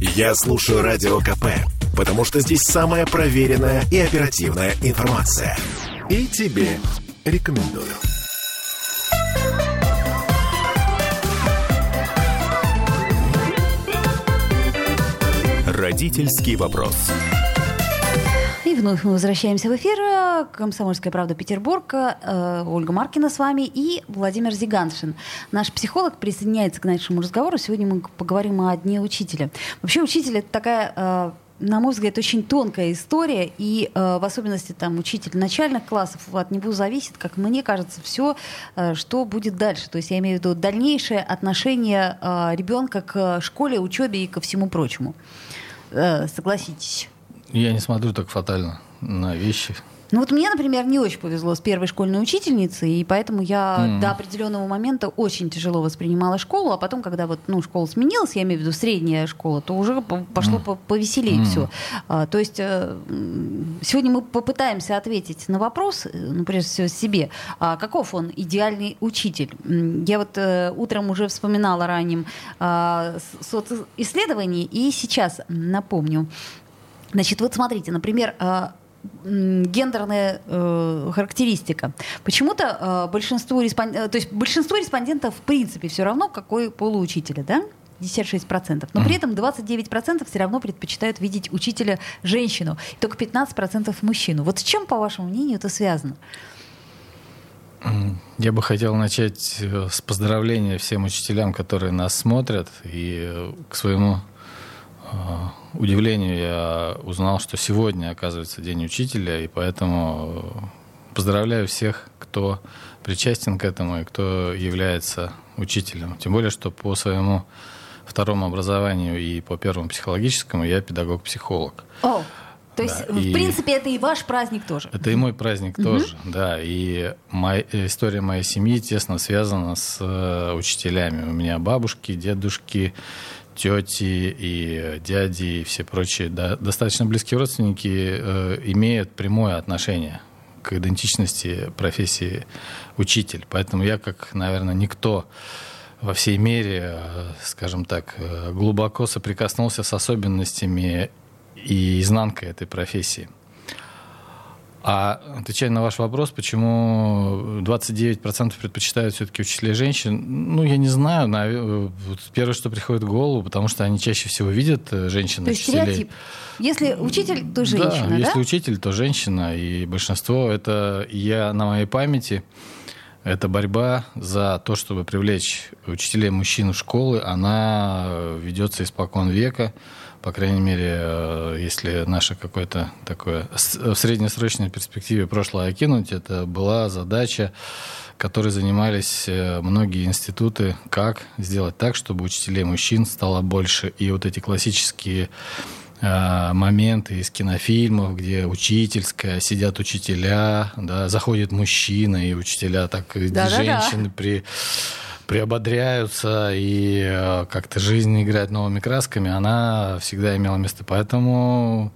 Я слушаю Радио КП, потому что здесь самая проверенная и оперативная информация. И тебе рекомендую. Родительский вопрос. Вновь мы возвращаемся в эфир. Комсомольская правда Петербург. Э, Ольга Маркина с вами и Владимир Зиганшин. Наш психолог присоединяется к нашему разговору. Сегодня мы поговорим о Дне Учителя. Вообще учитель это такая э, на мой взгляд, очень тонкая история, и э, в особенности там учитель начальных классов, от него зависит, как мне кажется, все, э, что будет дальше. То есть я имею в виду дальнейшее отношение э, ребенка к школе, учебе и ко всему прочему. Э, согласитесь. Я не смотрю так фатально на вещи. Ну вот мне, например, не очень повезло с первой школьной учительницей, и поэтому я mm. до определенного момента очень тяжело воспринимала школу, а потом, когда вот, ну, школа сменилась, я имею в виду средняя школа, то уже пошло mm. повеселее mm. все. А, то есть э, сегодня мы попытаемся ответить на вопрос, э, ну, прежде всего себе, а каков он идеальный учитель? Я вот э, утром уже вспоминала ранним э, социсследований, и сейчас напомню. Значит, вот смотрите, например, э, гендерная э, характеристика. Почему-то э, большинство, респон... Э, то есть большинство респондентов в принципе все равно, какой полуучителя, да? 56%. Но при этом 29% все равно предпочитают видеть учителя женщину, и только 15% мужчину. Вот с чем, по вашему мнению, это связано? Я бы хотел начать э, с поздравления всем учителям, которые нас смотрят, и к своему удивлению я узнал, что сегодня, оказывается, День учителя, и поэтому поздравляю всех, кто причастен к этому и кто является учителем. Тем более, что по своему второму образованию и по первому психологическому я педагог-психолог. О, то есть, да, в и принципе, это и ваш праздник тоже. Это и мой праздник угу. тоже, да. И моя, история моей семьи тесно связана с э, учителями. У меня бабушки, дедушки, тети и дяди и все прочие да, достаточно близкие родственники э, имеют прямое отношение к идентичности профессии учитель. Поэтому я, как, наверное, никто во всей мере, э, скажем так, э, глубоко соприкоснулся с особенностями и изнанкой этой профессии. А отвечая на ваш вопрос, почему 29% предпочитают все-таки учителей женщин, ну, я не знаю. Первое, что приходит в голову, потому что они чаще всего видят э, женщин То есть стереотип. Если учитель, то женщина, да? да? если учитель, то женщина. И большинство, это я на моей памяти, это борьба за то, чтобы привлечь учителей мужчин в школы, она ведется испокон века по крайней мере, э, если наше какое-то такое в среднесрочной перспективе прошлое окинуть, это была задача, которой занимались э, многие институты, как сделать так, чтобы учителей мужчин стало больше. И вот эти классические э, моменты из кинофильмов, где учительская, сидят учителя, да, заходит мужчина, и учителя так, да, женщины да, да. при приободряются и э, как-то жизнь играет новыми красками, она всегда имела место. Поэтому,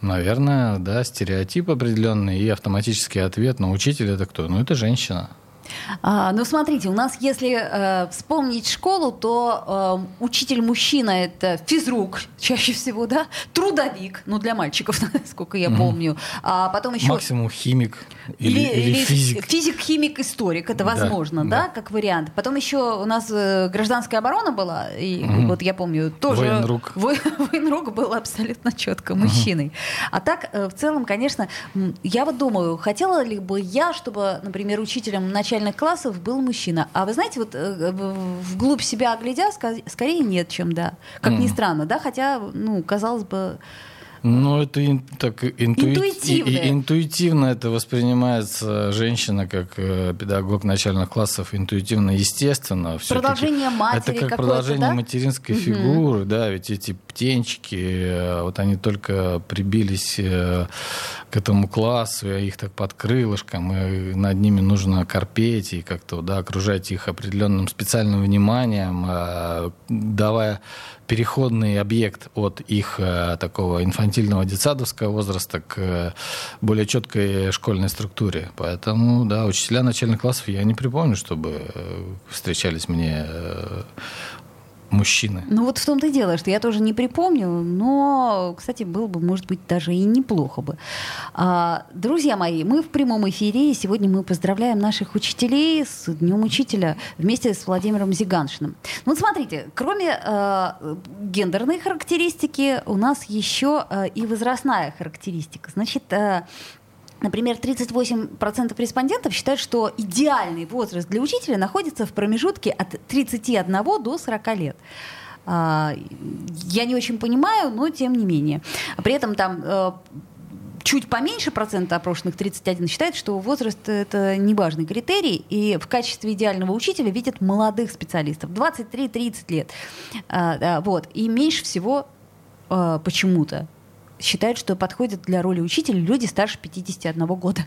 наверное, да, стереотип определенный и автоматический ответ. Но учитель это кто? Ну, это женщина. А, ну, смотрите, у нас, если э, вспомнить школу, то э, учитель мужчина это физрук, чаще всего, да, трудовик, ну, для мальчиков, сколько я помню. А потом еще... Максимум химик или, или, или физик. Физик, химик, историк, это возможно, да, да, как вариант. Потом еще у нас э, гражданская оборона была, и mm-hmm. вот я помню, тоже... Военрук. Военрук был абсолютно четко мужчиной. Mm-hmm. А так, э, в целом, конечно, я вот думаю, хотела ли бы я, чтобы, например, учителем начального начальных классов был мужчина. А вы знаете, вот э, вглубь себя глядя, скорее нет, чем да. Как mm. ни странно, да, хотя, ну, казалось бы, ну, это ин, так интуи... интуитивно. И, интуитивно это воспринимается женщина как э, педагог начальных классов интуитивно, естественно. Продолжение матери Это как продолжение да? материнской угу. фигуры, да, ведь эти птенчики, э, вот они только прибились э, к этому классу, и их так под крылышком, и над ними нужно корпеть и как-то да, окружать их определенным специальным вниманием, а, давая переходный объект от их э, такого инфантильного детсадовского возраста к э, более четкой школьной структуре. Поэтому, да, учителя начальных классов я не припомню, чтобы э, встречались мне мужчины. Ну вот в том-то и дело, что я тоже не припомню, но, кстати, было бы, может быть, даже и неплохо бы. А, друзья мои, мы в прямом эфире, и сегодня мы поздравляем наших учителей с Днем Учителя вместе с Владимиром Зиганшиным. Ну вот смотрите, кроме э, гендерной характеристики, у нас еще э, и возрастная характеристика. Значит, э, Например, 38% респондентов считают, что идеальный возраст для учителя находится в промежутке от 31 до 40 лет. А, я не очень понимаю, но тем не менее. При этом там э, чуть поменьше процента опрошенных, 31, считает, что возраст — это не важный критерий, и в качестве идеального учителя видят молодых специалистов, 23-30 лет. А, вот. И меньше всего э, почему-то считают, что подходят для роли учителя люди старше 51 года.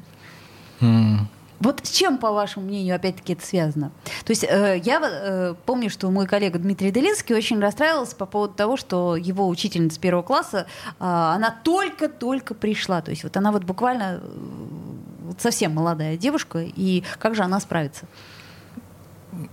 Mm. Вот с чем, по вашему мнению, опять-таки это связано? То есть э, я э, помню, что мой коллега Дмитрий Делинский очень расстраивался по поводу того, что его учительница первого класса, э, она только-только пришла. То есть вот она вот буквально э, вот совсем молодая девушка, и как же она справится?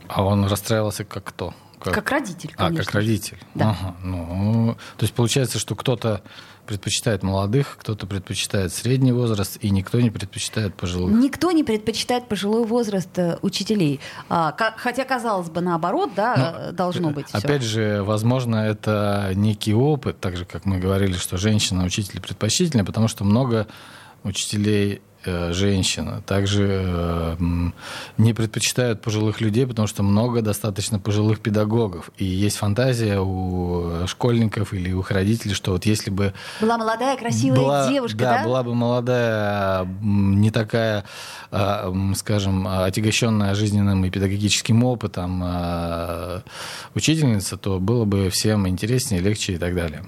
А он расстраивался как кто? Как, как родитель, конечно. А, как родитель. Да. Ага, ну, то есть получается, что кто-то предпочитает молодых, кто-то предпочитает средний возраст, и никто не предпочитает пожилых. Никто не предпочитает пожилой возраст э, учителей. А, хотя, казалось бы, наоборот, да, Но, ну, должно быть. Опять все. же, возможно, это некий опыт, так же, как мы говорили, что женщина-учитель предпочтительнее, потому что много учителей Э, женщина. Также э, не предпочитают пожилых людей, потому что много достаточно пожилых педагогов. И есть фантазия у школьников или у их родителей, что вот если бы... Была молодая, красивая была, девушка, да? Да, была бы молодая, не такая, э, скажем, отягощенная жизненным и педагогическим опытом учительница, то было бы всем интереснее, легче и так далее.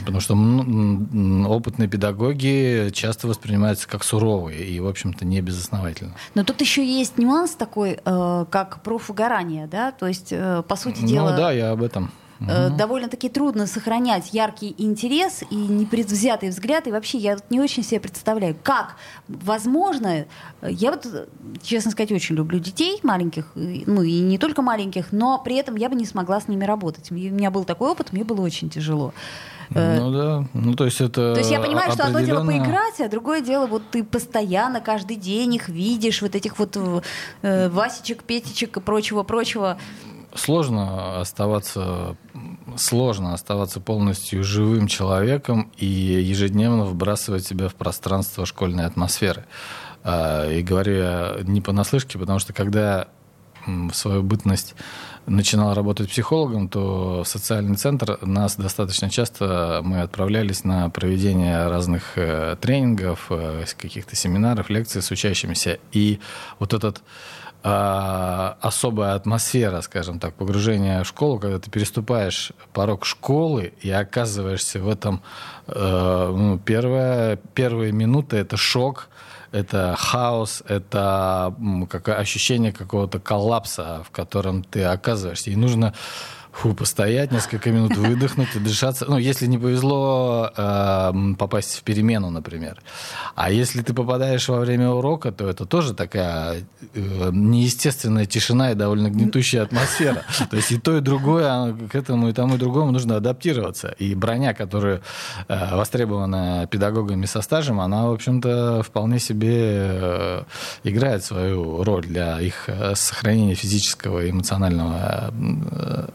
Потому что опытные педагоги часто воспринимаются как суровые и, в общем-то, не безосновательно. Но тут еще есть нюанс такой, э, как профугорание, да? То есть, э, по сути дела... Ну да, я об этом. Угу. Довольно-таки трудно сохранять яркий интерес и непредвзятый взгляд. И вообще я не очень себе представляю, как возможно... Я вот, честно сказать, очень люблю детей маленьких, ну и не только маленьких, но при этом я бы не смогла с ними работать. У меня был такой опыт, мне было очень тяжело. Э, ну да, ну то есть это То есть я понимаю, что одно дело поиграть, а другое дело вот ты постоянно каждый день их видишь, вот этих вот э, Васечек, Петечек и прочего-прочего. Сложно оставаться, сложно оставаться полностью живым человеком и ежедневно вбрасывать себя в пространство школьной атмосферы. А, и говорю я не понаслышке, потому что когда в свою бытность начинал работать психологом, то в социальный центр нас достаточно часто мы отправлялись на проведение разных э, тренингов, э, каких-то семинаров, лекций с учащимися. И вот этот э, особая атмосфера, скажем так, погружения в школу, когда ты переступаешь порог школы и оказываешься в этом, э, ну, первая, первые минуты это шок, это хаос, это ощущение какого-то коллапса, в котором ты оказываешься. И нужно фу, постоять несколько минут, выдохнуть дышаться. Ну, если не повезло э, попасть в перемену, например. А если ты попадаешь во время урока, то это тоже такая э, неестественная тишина и довольно гнетущая атмосфера. То есть и то, и другое, а к этому и тому, и другому нужно адаптироваться. И броня, которая э, востребована педагогами со стажем, она, в общем-то, вполне себе э, играет свою роль для их э, сохранения физического и эмоционального э,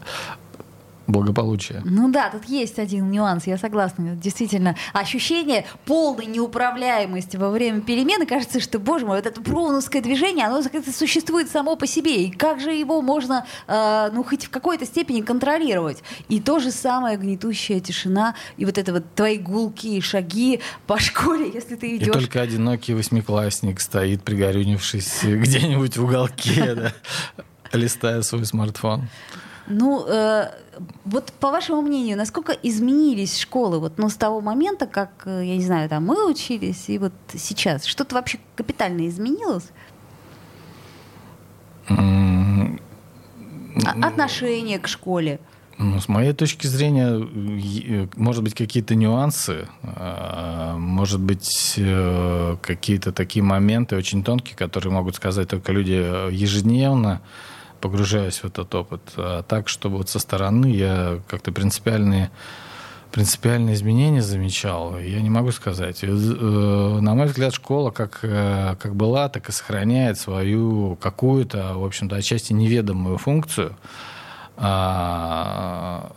благополучия. Ну да, тут есть один нюанс, я согласна. Действительно, ощущение полной неуправляемости во время перемены, кажется, что, боже мой, вот это броуновское движение, оно существует само по себе. И как же его можно, э, ну, хоть в какой-то степени контролировать? И то же самое гнетущая тишина, и вот это вот твои гулки, шаги по школе, если ты идешь. И только одинокий восьмиклассник стоит, пригорюнившись где-нибудь в уголке, листая свой смартфон. Ну, э, вот по вашему мнению, насколько изменились школы вот, ну, с того момента, как, э, я не знаю, там мы учились, и вот сейчас? Что-то вообще капитально изменилось? Mm. Отношение к школе? Ну, с моей точки зрения, э, может быть, какие-то нюансы, а, может быть, какие-то такие моменты очень тонкие, которые могут сказать только люди ежедневно погружаюсь в этот опыт. А так, чтобы вот со стороны я как-то принципиальные принципиальные изменения замечал, я не могу сказать. Э, на мой взгляд, школа как, э, как была, так и сохраняет свою какую-то, в общем-то, отчасти неведомую функцию а,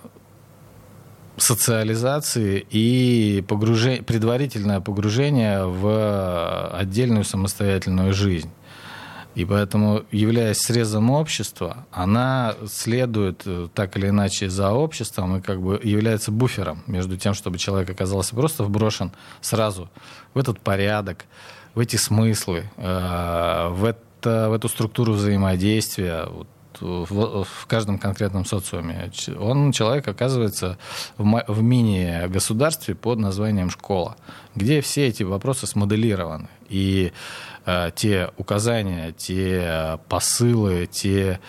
социализации и погружение, предварительное погружение в отдельную самостоятельную жизнь. И поэтому, являясь срезом общества, она следует э, так или иначе за обществом и как бы является буфером между тем, чтобы человек оказался просто вброшен сразу в этот порядок, в эти смыслы, э, в, это, в эту структуру взаимодействия, вот, в, в каждом конкретном социуме. Он, человек, оказывается в, в мини-государстве под названием школа, где все эти вопросы смоделированы. И те указания, те посылы, те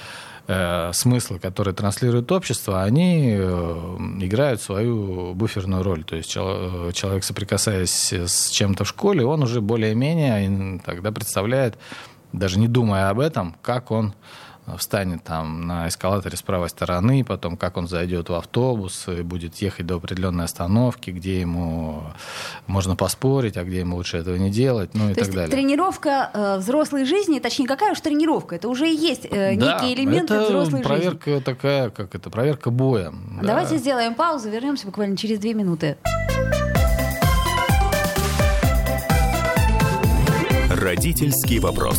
э, смыслы, которые транслирует общество, они э, играют свою буферную роль. То есть э, человек, соприкасаясь с чем-то в школе, он уже более-менее тогда представляет, даже не думая об этом, как он встанет там на эскалаторе с правой стороны, потом как он зайдет в автобус и будет ехать до определенной остановки, где ему можно поспорить, а где ему лучше этого не делать, ну и То так есть далее. Тренировка э, взрослой жизни, точнее, какая уж тренировка, это уже и есть э, да, некие элементы это взрослой проверка жизни. такая, как это, проверка боем. Давайте да. сделаем паузу, вернемся буквально через две минуты. Родительский вопрос.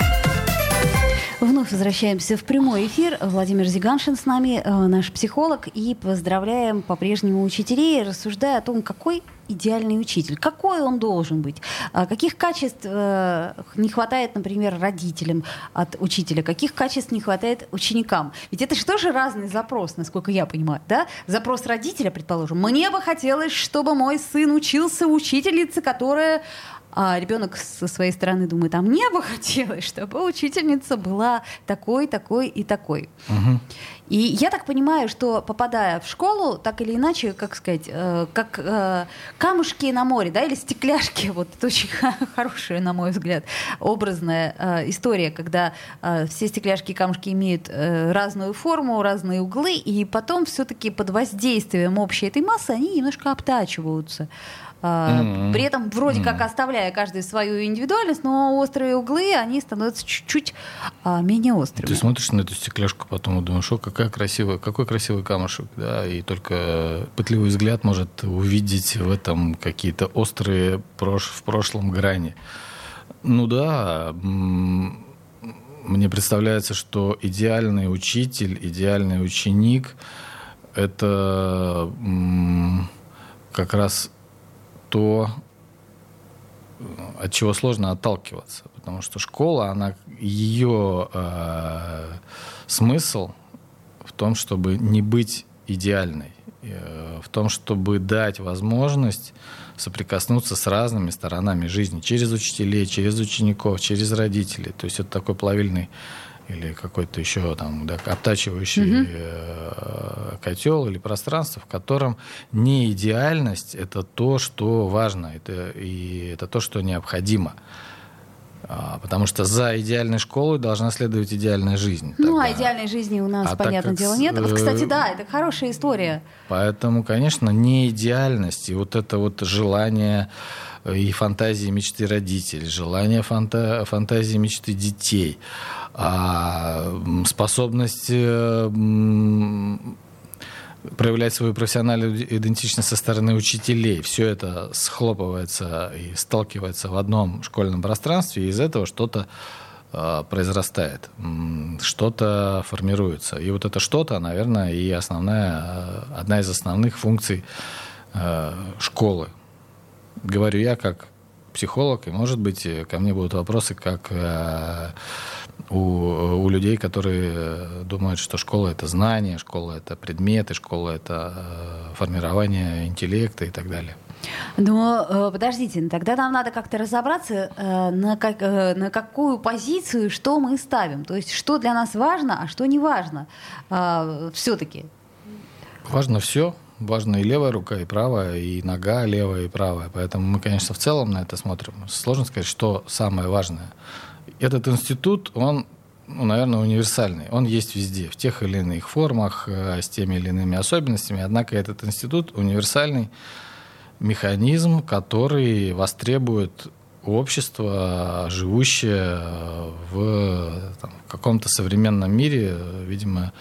Вновь возвращаемся в прямой эфир. Владимир Зиганшин с нами, э, наш психолог, и поздравляем по-прежнему учителей, рассуждая о том, какой идеальный учитель, какой он должен быть, а каких качеств э, не хватает, например, родителям от учителя, каких качеств не хватает ученикам. Ведь это же тоже разный запрос, насколько я понимаю, да? Запрос родителя, предположим, мне бы хотелось, чтобы мой сын учился у учительницы, которая а ребенок со своей стороны думает, а мне бы хотелось, чтобы учительница была такой, такой и такой. Угу. И я так понимаю, что попадая в школу, так или иначе, как сказать, э, как э, камушки на море, да, или стекляшки, вот это очень хорошая, на мой взгляд, образная э, история, когда э, все стекляшки и камушки имеют э, разную форму, разные углы, и потом все-таки под воздействием общей этой массы они немножко обтачиваются. Mm-hmm. При этом вроде mm-hmm. как оставляя каждый свою индивидуальность, но острые углы, они становятся чуть-чуть а, менее острыми. Ты смотришь на эту стекляшку потом и думаешь, о, какая красивая, какой красивый камушек, да, и только пытливый взгляд может увидеть в этом какие-то острые прош- в прошлом грани. Ну да, мне представляется, что идеальный учитель, идеальный ученик — это как раз то, от чего сложно отталкиваться. Потому что школа, она, ее э, смысл в том, чтобы не быть идеальной, э, в том, чтобы дать возможность соприкоснуться с разными сторонами жизни, через учителей, через учеников, через родителей. То есть это такой плавильный или какой-то еще там да, обтачивающий угу. котел или пространство, в котором не идеальность это то, что важно, это, и это то, что необходимо. А, потому что за идеальной школой должна следовать идеальная жизнь. Ну, тогда. а идеальной жизни у нас, а понятное дело, нет. Вот, кстати, да, это хорошая история. Поэтому, конечно, не идеальность. И вот это вот желание и фантазии мечты родителей, желание фанта фантазии мечты детей, а способность э, проявлять свою профессиональную идентичность со стороны учителей. Все это схлопывается и сталкивается в одном школьном пространстве, и из этого что-то э, произрастает, что-то формируется. И вот это что-то, наверное, и основная, э, одна из основных функций школы говорю я как психолог, и, может быть, ко мне будут вопросы как э, у, у людей, которые думают, что школа это знание, школа это предметы, школа это э, формирование интеллекта и так далее. Но э, подождите, тогда нам надо как-то разобраться, э, на, как, э, на какую позицию что мы ставим. То есть, что для нас важно, а что не важно э, все-таки. Важно все. Важно и левая рука, и правая, и нога левая, и правая. Поэтому мы, конечно, в целом на это смотрим. Сложно сказать, что самое важное. Этот институт, он ну, наверное, универсальный. Он есть везде, в тех или иных формах, э, с теми или иными особенностями. Однако этот институт универсальный механизм, который востребует общество, живущее в там, каком-то современном мире, видимо,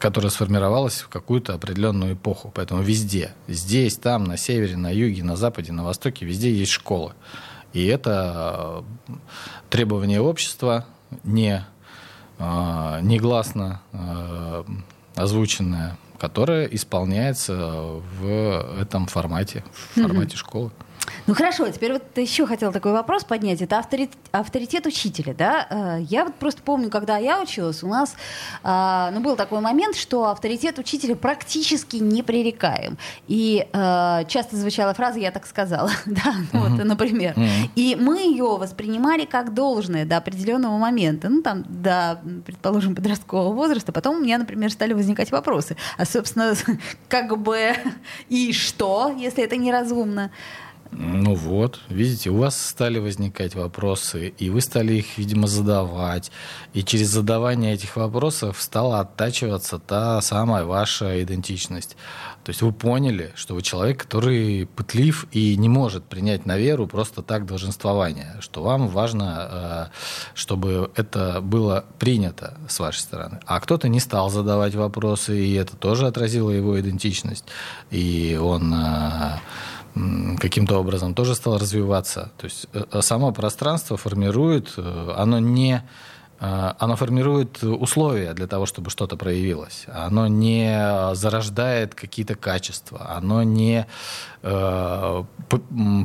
э, которое сформировалось в какую-то определенную эпоху. Поэтому везде, здесь, там, на севере, на юге, на западе, на востоке, везде есть школы. И это э, требование общества не э, негласно озвученное которая исполняется в этом формате, в формате mm-hmm. школы. Ну хорошо, теперь вот еще хотела такой вопрос поднять. Это авторитет, авторитет учителя, да? Э, я вот просто помню, когда я училась, у нас а, ну, был такой момент, что авторитет учителя практически непререкаем. И э, часто звучала фраза «я так сказала», да, uh-huh. вот, например. Uh-huh. И мы ее воспринимали как должное до определенного момента, ну там до, предположим, подросткового возраста. Потом у меня, например, стали возникать вопросы. А, собственно, как бы и что, если это неразумно? Ну вот, видите, у вас стали возникать вопросы, и вы стали их, видимо, задавать. И через задавание этих вопросов стала оттачиваться та самая ваша идентичность. То есть вы поняли, что вы человек, который пытлив и не может принять на веру просто так долженствование, что вам важно, э, чтобы это было принято с вашей стороны. А кто-то не стал задавать вопросы, и это тоже отразило его идентичность. И он э, каким-то образом тоже стал развиваться. То есть э, э, само пространство формирует, э, оно не оно формирует условия для того, чтобы что-то проявилось. Оно не зарождает какие-то качества. Оно не э,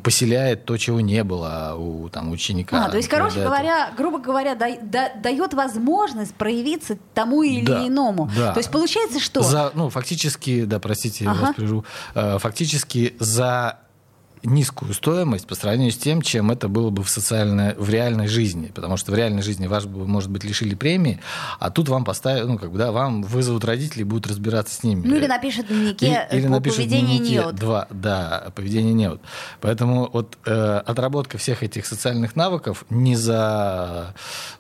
поселяет то, чего не было у там, ученика. А, то есть, короче говоря, грубо говоря, да, да, дает возможность проявиться тому или да, иному. Да. То есть получается, что... За, ну, фактически, да, простите, ага. я вас прижу, э, фактически за низкую стоимость по сравнению с тем, чем это было бы в, социальной, в реальной жизни. Потому что в реальной жизни вас, бы, может быть, лишили премии, а тут вам поставят, ну, как бы, да, вам вызовут родителей, будут разбираться с ними. Ну, или напишут в дневнике и, или напишут поведение неуд. Два, да, поведение неуд. Поэтому вот э, отработка всех этих социальных навыков не за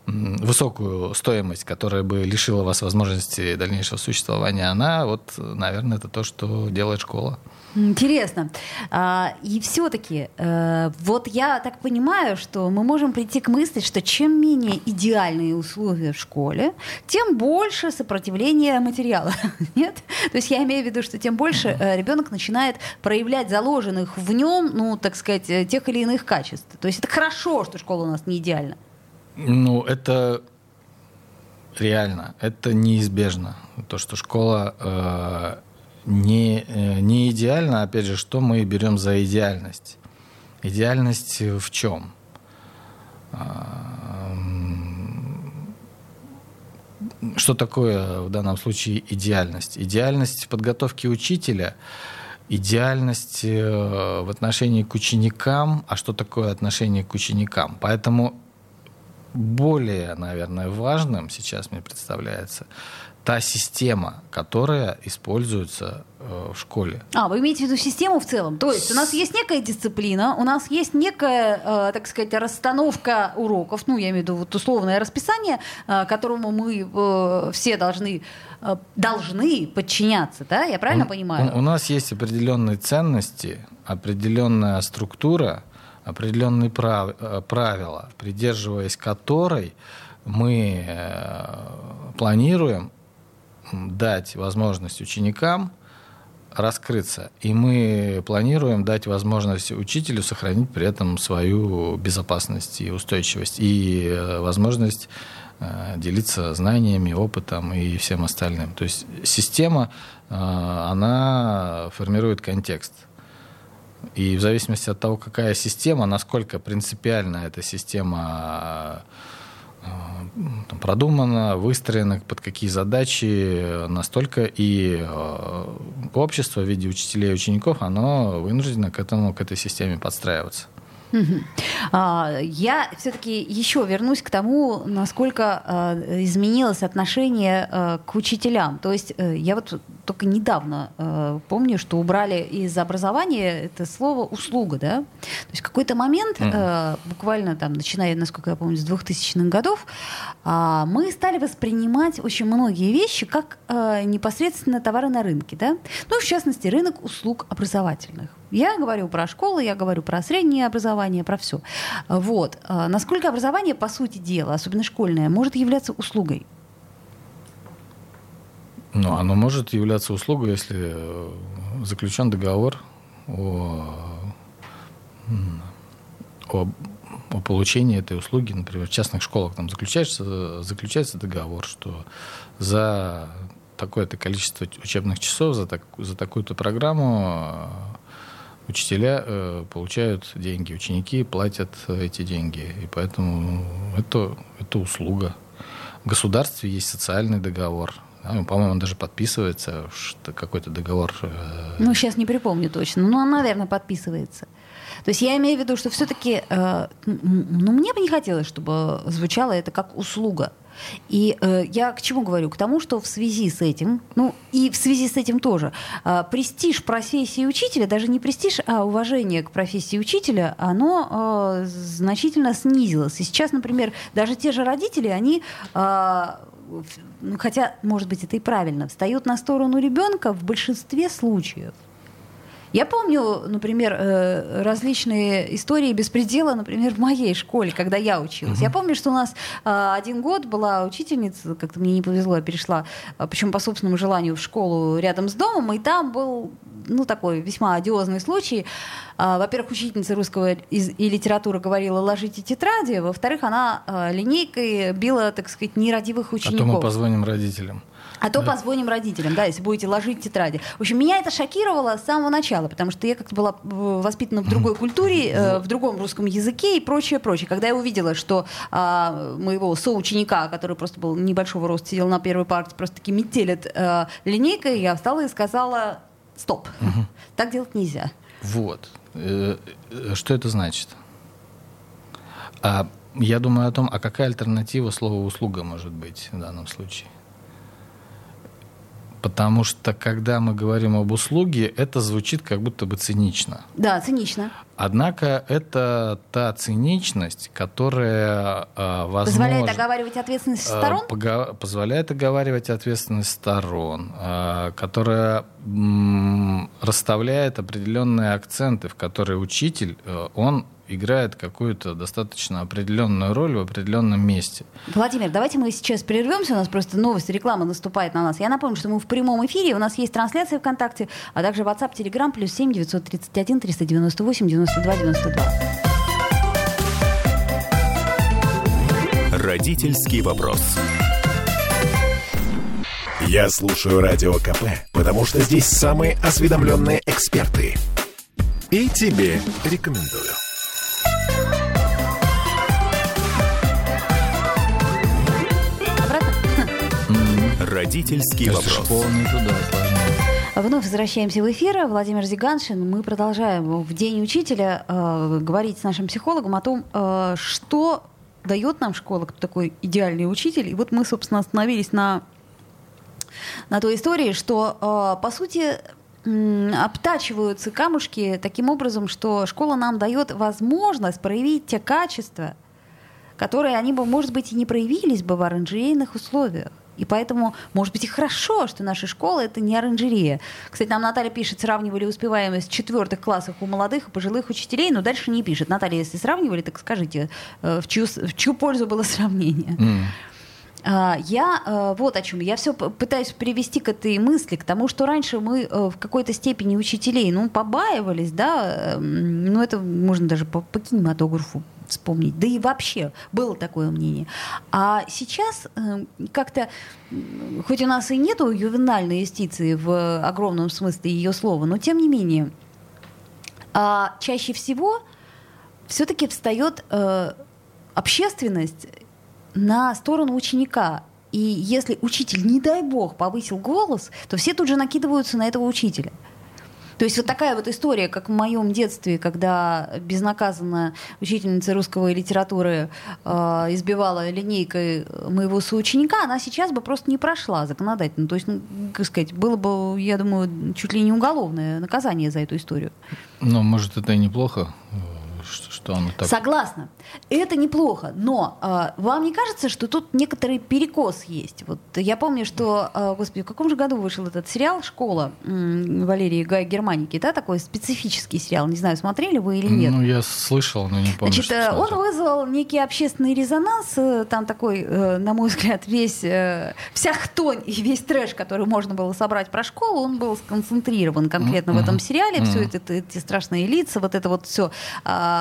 высокую стоимость, которая бы лишила вас возможности дальнейшего существования, она вот, наверное, это то, что делает школа. Интересно. А, и все-таки, э, вот я так понимаю, что мы можем прийти к мысли, что чем менее идеальные условия в школе, тем больше сопротивления материала. Нет? То есть я имею в виду, что тем больше э, ребенок начинает проявлять заложенных в нем, ну, так сказать, э, тех или иных качеств. То есть это хорошо, что школа у нас не идеальна. Ну, это реально, это неизбежно. То, что школа не, э, не идеально, опять же, что мы берем за идеальность? Идеальность в чем? А, что такое в данном случае идеальность? Идеальность подготовки учителя, идеальность э, в отношении к ученикам, а что такое отношение к ученикам? Поэтому более, наверное, важным сейчас мне представляется та система, которая используется э, в школе. А, вы имеете в виду систему в целом? То есть у нас есть некая дисциплина, у нас есть некая, э, так сказать, расстановка уроков, ну, я имею в виду вот условное расписание, э, которому мы э, все должны, э, должны подчиняться, да? Я правильно у, понимаю? У, у нас есть определенные ценности, определенная структура, определенные прав, э, правила, придерживаясь которой мы э, планируем дать возможность ученикам раскрыться. И мы планируем дать возможность учителю сохранить при этом свою безопасность и устойчивость, и э, возможность э, делиться знаниями, опытом и всем остальным. То есть система, э, она формирует контекст. И в зависимости от того, какая система, насколько принципиально эта система там, продумана, выстроена, под какие задачи, настолько и э, общество в виде учителей и учеников, оно вынуждено к этому, к этой системе подстраиваться. А, я все-таки еще вернусь к тому, насколько а, изменилось отношение а, к учителям. То есть э, я вот только недавно помню, что убрали из образования это слово услуга, да. То есть в какой-то момент, буквально там, начиная, насколько я помню, с 2000-х годов, мы стали воспринимать очень многие вещи как непосредственно товары на рынке, да. Ну, в частности, рынок услуг образовательных. Я говорю про школы, я говорю про среднее образование, про все. Вот. А насколько образование, по сути дела, особенно школьное, может являться услугой? Ну, оно может являться услугой, если э, заключен договор о, о, о получении этой услуги, например, в частных школах там заключается, заключается договор, что за такое-то количество учебных часов, за, так, за такую-то программу учителя э, получают деньги, ученики платят эти деньги. И поэтому это, это услуга. В государстве есть социальный договор. Да, по-моему, он даже подписывается, что какой-то договор. Э... Ну, сейчас не припомню точно. Но он, наверное, подписывается. То есть я имею в виду, что все-таки, э, ну, мне бы не хотелось, чтобы звучало это как услуга. И э, я к чему говорю? К тому, что в связи с этим, ну и в связи с этим тоже, э, престиж профессии учителя, даже не престиж, а уважение к профессии учителя, оно э, значительно снизилось. И сейчас, например, даже те же родители, они э, хотя, может быть, это и правильно, встают на сторону ребенка в большинстве случаев. Я помню, например, э, различные истории беспредела, например, в моей школе, когда я училась. Я помню, что у нас э, один год была учительница, как-то мне не повезло, я перешла, э, причем по собственному желанию, в школу рядом с домом, и там был ну, такой весьма одиозный случай. Во-первых, учительница русского и литературы говорила «ложите тетради», во-вторых, она линейкой била, так сказать, нерадивых учеников. А то мы позвоним родителям. А то позвоним родителям, да, если будете ложить тетради. В общем, меня это шокировало с самого начала, потому что я как-то была э, воспитана в другой культуре, э, в другом русском языке и прочее, прочее. Когда я увидела, что э, моего соученика, который просто был небольшого роста, сидел на первой партии, просто таки метелит э, линейкой, я встала и сказала «стоп, угу. так делать нельзя». Вот. Э, э, что это значит? А я думаю о том, а какая альтернатива слова «услуга» может быть в данном случае? Потому что, когда мы говорим об услуге, это звучит как будто бы цинично. Да, цинично. Однако это та циничность, которая э, возможно, позволяет оговаривать ответственность э, сторон. Позволяет оговаривать ответственность сторон, э, которая м- расставляет определенные акценты, в которые учитель э, он играет какую-то достаточно определенную роль в определенном месте. Владимир, давайте мы сейчас прервемся. У нас просто новость, реклама наступает на нас. Я напомню, что мы в прямом эфире. У нас есть трансляция ВКонтакте, а также WhatsApp, Telegram, плюс 7 931 398 92 92. Родительский вопрос. Я слушаю Радио КП, потому что здесь самые осведомленные эксперты. И тебе рекомендую. Родительский вопрос. Вновь возвращаемся в эфир. Владимир Зиганшин. Мы продолжаем в День учителя э, говорить с нашим психологом о том, э, что дает нам школа, кто такой идеальный учитель. И вот мы, собственно, остановились на, на той истории, что, э, по сути, обтачиваются камушки таким образом, что школа нам дает возможность проявить те качества, которые они бы, может быть, и не проявились бы в оранжерейных условиях. И поэтому, может быть, и хорошо, что наши школы это не оранжерея. Кстати, нам Наталья пишет, сравнивали успеваемость четвертых классов у молодых и пожилых учителей, но дальше не пишет. Наталья, если сравнивали, так скажите, э, в чью, в чью пользу было сравнение? Mm. Я э, вот о чем. Я все пытаюсь привести к этой мысли, к тому, что раньше мы э, в какой-то степени учителей, ну, побаивались, да, ну, это можно даже по, по кинематографу вспомнить. Да и вообще было такое мнение. А сейчас э, как-то, хоть у нас и нету ювенальной юстиции в огромном смысле ее слова, но тем не менее, А чаще всего все-таки встает э, общественность на сторону ученика. И если учитель, не дай бог, повысил голос, то все тут же накидываются на этого учителя. То есть вот такая вот история, как в моем детстве, когда безнаказанно учительница русского литературы э, избивала линейкой моего соученика, она сейчас бы просто не прошла законодательно. То есть, ну, как сказать, было бы, я думаю, чуть ли не уголовное наказание за эту историю. Ну, может, это и неплохо что, что оно так... Согласна. Это неплохо, но э, вам не кажется, что тут некоторый перекос есть? Вот я помню, что, э, господи, в каком же году вышел этот сериал «Школа» м, Валерии Гай Германики, да, такой специфический сериал, не знаю, смотрели вы или нет? Ну, я слышал, но не помню, Значит, э, он вызвал некий общественный резонанс, э, там такой, э, на мой взгляд, весь, вся хтонь и весь трэш, который можно было собрать про школу, он был сконцентрирован конкретно mm-hmm. в этом сериале, mm-hmm. все это, эти страшные лица, вот это вот все. А,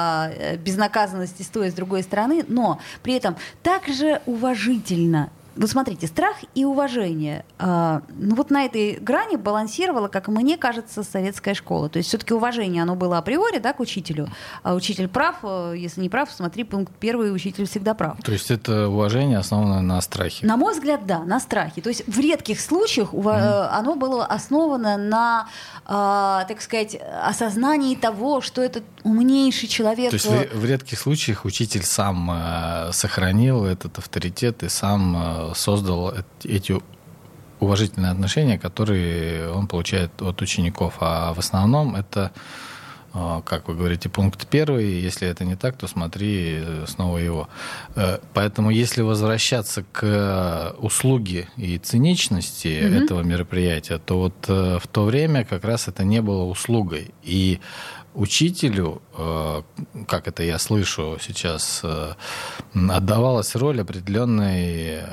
безнаказанности с с другой стороны, но при этом также уважительно вот смотрите, страх и уважение. А, ну вот на этой грани балансировала, как мне кажется, советская школа. То есть все-таки уважение, оно было априори, да, к учителю. А учитель прав, э, если не прав, смотри, пункт первый, учитель всегда прав. То есть это уважение основано на страхе? На мой взгляд, да, на страхе. То есть в редких случаях mm-hmm. оно было основано на, а, так сказать, осознании того, что этот умнейший человек. То есть в, в редких случаях учитель сам э, сохранил этот авторитет и сам создал эти уважительные отношения, которые он получает от учеников. А в основном это, а, как вы говорите, пункт первый. Если это не так, то смотри э, снова его. Э, поэтому если возвращаться к услуге и циничности mm-hmm. этого мероприятия, то вот э, в то время как раз это не было услугой. И учителю, э, как это я слышу сейчас, э, отдавалась роль определенной, э,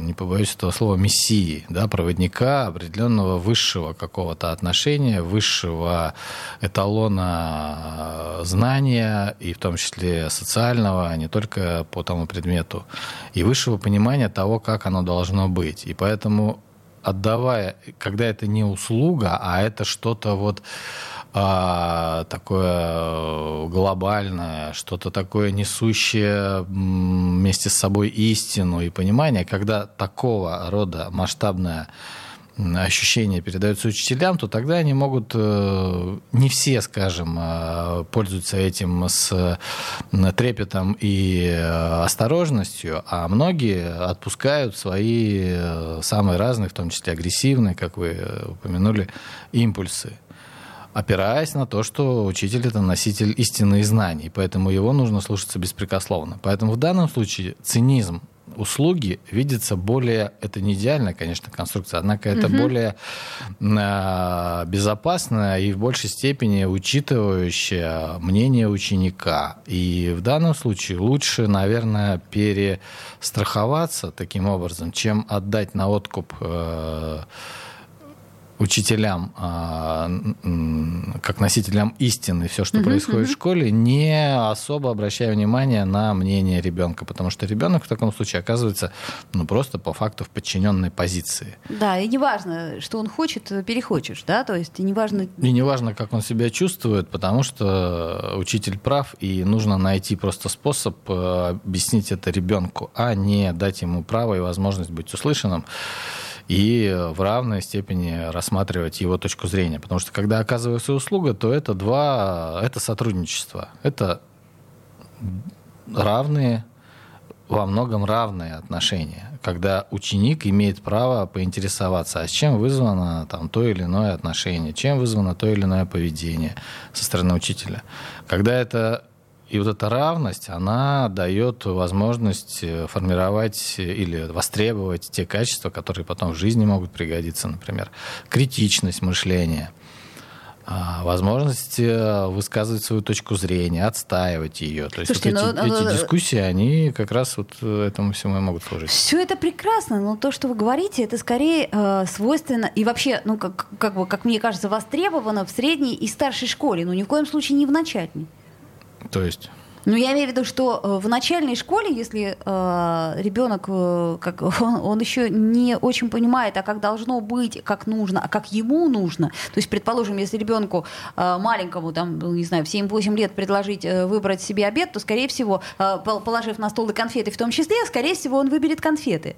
не побоюсь этого слова, мессии, да, проводника определенного высшего какого-то отношения, высшего эталона знания, и в том числе социального, а не только по тому предмету, и высшего понимания того, как оно должно быть. И поэтому отдавая, когда это не услуга, а это что-то вот а, такое глобальное, что-то такое несущее вместе с собой истину и понимание, когда такого рода масштабное ощущение передается учителям, то тогда они могут, э, не все, скажем, э, пользуются этим с трепетом и э, осторожностью, а многие отпускают свои самые разные, в том числе агрессивные, как вы упомянули, импульсы опираясь на то, что учитель это носитель истины и знаний, поэтому его нужно слушаться беспрекословно. Поэтому в данном случае цинизм услуги видится более, это не идеальная, конечно, конструкция, однако это угу. более э, безопасная и в большей степени учитывающая мнение ученика. И в данном случае лучше, наверное, перестраховаться таким образом, чем отдать на откуп э, учителям, а, как носителям истины, все, что uh-huh, происходит uh-huh. в школе, не особо обращая внимание на мнение ребенка, потому что ребенок в таком случае оказывается ну, просто по факту в подчиненной позиции. Да, и неважно, что он хочет, перехочешь, да, то есть и неважно... И неважно, как он себя чувствует, потому что учитель прав, и нужно найти просто способ э, объяснить это ребенку, а не дать ему право и возможность быть услышанным и в равной степени рассматривать его точку зрения. Потому что когда оказывается услуга, то это два, это сотрудничество. Это равные, во многом равные отношения, когда ученик имеет право поинтересоваться, а чем вызвано там, то или иное отношение, чем вызвано то или иное поведение со стороны учителя. Когда это и вот эта равность, она дает возможность э, формировать или востребовать те качества, которые потом в жизни могут пригодиться, например, критичность мышления, а, возможность э, высказывать свою точку зрения, отстаивать ее. То есть Слушайте, вот эти, ну, эти дискуссии, они как раз вот этому всему и могут служить. Все это прекрасно, но то, что вы говорите, это скорее э, свойственно и вообще, ну как, как бы, как мне кажется, востребовано в средней и старшей школе, но ни в коем случае не в начальной. То есть? Ну, я имею в виду, что э, в начальной школе, если э, ребенок, э, как, он, он еще не очень понимает, а как должно быть, как нужно, а как ему нужно. То есть, предположим, если ребенку э, маленькому, там, ну, не знаю, в 7-8 лет предложить э, выбрать себе обед, то, скорее всего, э, положив на стол и конфеты в том числе, скорее всего, он выберет конфеты.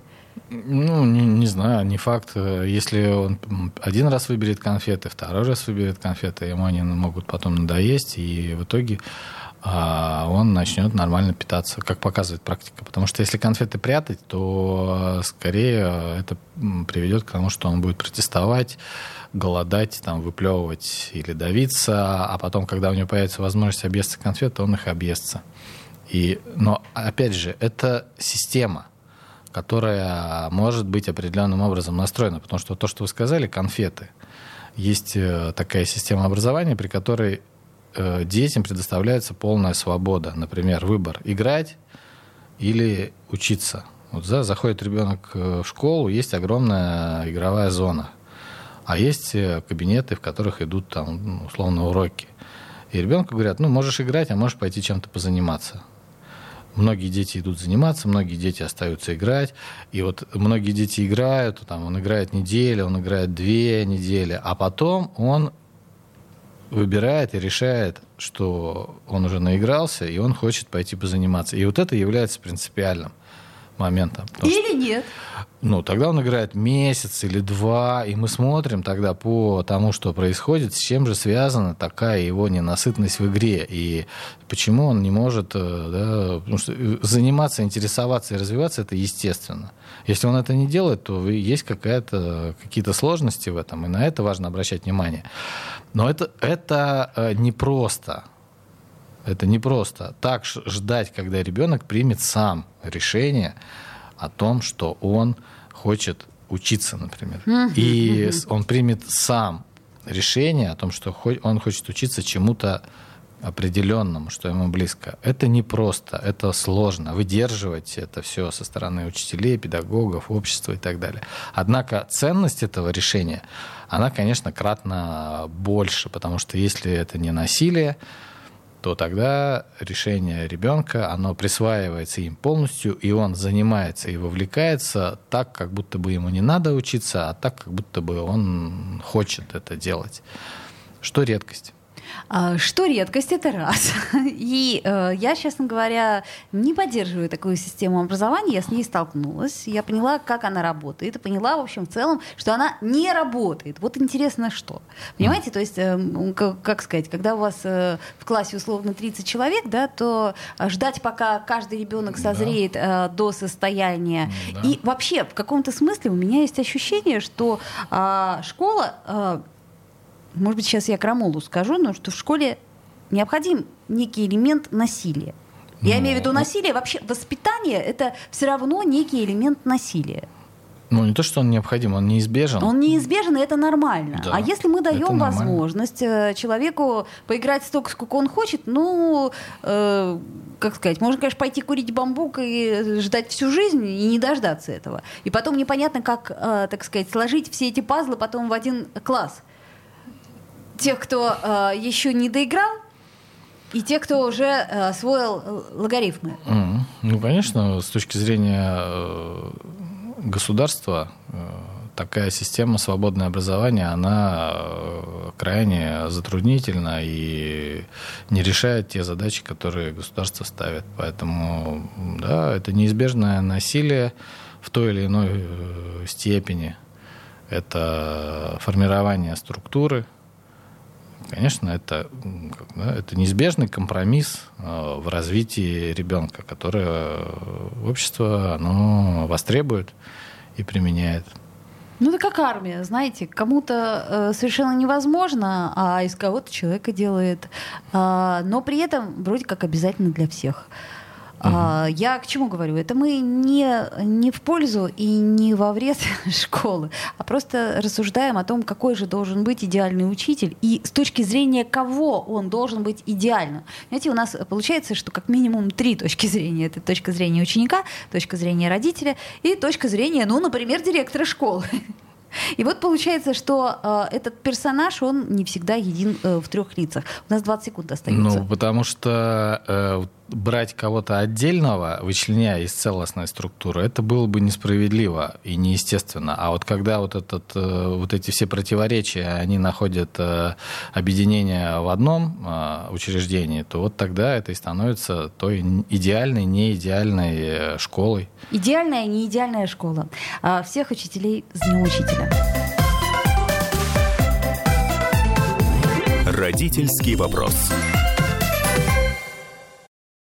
Ну, не, не знаю, не факт. Если он один раз выберет конфеты, второй раз выберет конфеты, ему они могут потом надоесть, и в итоге он начнет нормально питаться, как показывает практика. Потому что если конфеты прятать, то скорее это приведет к тому, что он будет протестовать, голодать, там, выплевывать или давиться, а потом, когда у него появится возможность объесться конфет, то он их объестся. И, но, опять же, это система, которая может быть определенным образом настроена, потому что то, что вы сказали, конфеты. Есть э, такая система образования, при которой Э, детям предоставляется полная свобода. Например, выбор играть или учиться. Вот за, заходит ребенок э, в школу, есть огромная игровая зона. А есть э, кабинеты, в которых идут там, ну, условно, уроки. И ребенку говорят, ну, можешь играть, а можешь пойти чем-то позаниматься. Многие дети идут заниматься, многие дети остаются играть. И вот многие дети играют, там, он играет неделю, он играет две недели, а потом он выбирает и решает, что он уже наигрался, и он хочет пойти позаниматься. И вот это является принципиальным моментом. Или что, нет. Ну, тогда он играет месяц или два, и мы смотрим тогда по тому, что происходит, с чем же связана такая его ненасытность в игре, и почему он не может э, да, потому что э, заниматься, интересоваться и развиваться, это естественно. Если он это не делает, то есть какая-то, какие-то сложности в этом, и на это важно обращать внимание. Но это, это э, непросто. Это непросто. Так ждать, когда ребенок примет сам решение о том, что он хочет учиться, например. И он примет сам решение о том, что он хочет учиться чему-то определенному, что ему близко. Это непросто, это сложно. Выдерживать это все со стороны учителей, педагогов, общества и так далее. Однако ценность этого решения, она, конечно, кратно больше, потому что если это не насилие, то тогда решение ребенка, оно присваивается им полностью, и он занимается и вовлекается так, как будто бы ему не надо учиться, а так, как будто бы он хочет это делать. Что редкость. А, что редкость, это раз. И э, я, честно говоря, не поддерживаю такую систему образования. Я с ней столкнулась. Я поняла, как она работает. И поняла, в общем, в целом, что она не работает. Вот интересно, что. Понимаете, то есть, э, как, как сказать, когда у вас э, в классе условно 30 человек, да, то ждать, пока каждый ребенок созреет да. э, до состояния. Да. И вообще, в каком-то смысле у меня есть ощущение, что э, школа... Э, может быть, сейчас я крамолу скажу, но что в школе необходим некий элемент насилия. Я ну, имею в виду насилие. Вообще воспитание это все равно некий элемент насилия. Ну, не то, что он необходим, он неизбежен. Он неизбежен, и это нормально. Да, а если мы даем возможность э, человеку поиграть столько, сколько он хочет, ну, э, как сказать, можно, конечно, пойти курить бамбук и ждать всю жизнь и не дождаться этого. И потом непонятно, как, э, так сказать, сложить все эти пазлы потом в один класс тех, кто э, еще не доиграл, и тех, кто уже э, освоил э, логарифмы. Mm. Ну, конечно, с точки зрения э, государства э, такая система свободное образование, она э, крайне затруднительна и не решает те задачи, которые государство ставит. Поэтому, да, это неизбежное насилие в той или иной э, степени. Это формирование структуры, конечно, это, да, это неизбежный компромисс э, в развитии ребенка, которое общество оно востребует и применяет. Ну, это как армия, знаете, кому-то э, совершенно невозможно, а из кого-то человека делает. Э, но при этом вроде как обязательно для всех. А, я к чему говорю? Это мы не, не в пользу и не во вред школы, а просто рассуждаем о том, какой же должен быть идеальный учитель и с точки зрения кого он должен быть идеальным. Знаете, у нас получается, что как минимум три точки зрения. Это точка зрения ученика, точка зрения родителя и точка зрения, ну, например, директора школы. И вот получается, что э, этот персонаж, он не всегда един э, в трех лицах. У нас 20 секунд остается. Ну, потому что э, брать кого-то отдельного, вычленяя из целостной структуры, это было бы несправедливо и неестественно. А вот когда вот, этот, э, вот эти все противоречия, они находят э, объединение в одном э, учреждении, то вот тогда это и становится той идеальной, неидеальной школой. Идеальная, не идеальная школа. А всех учителей с Днем Учителя. Родительский вопрос.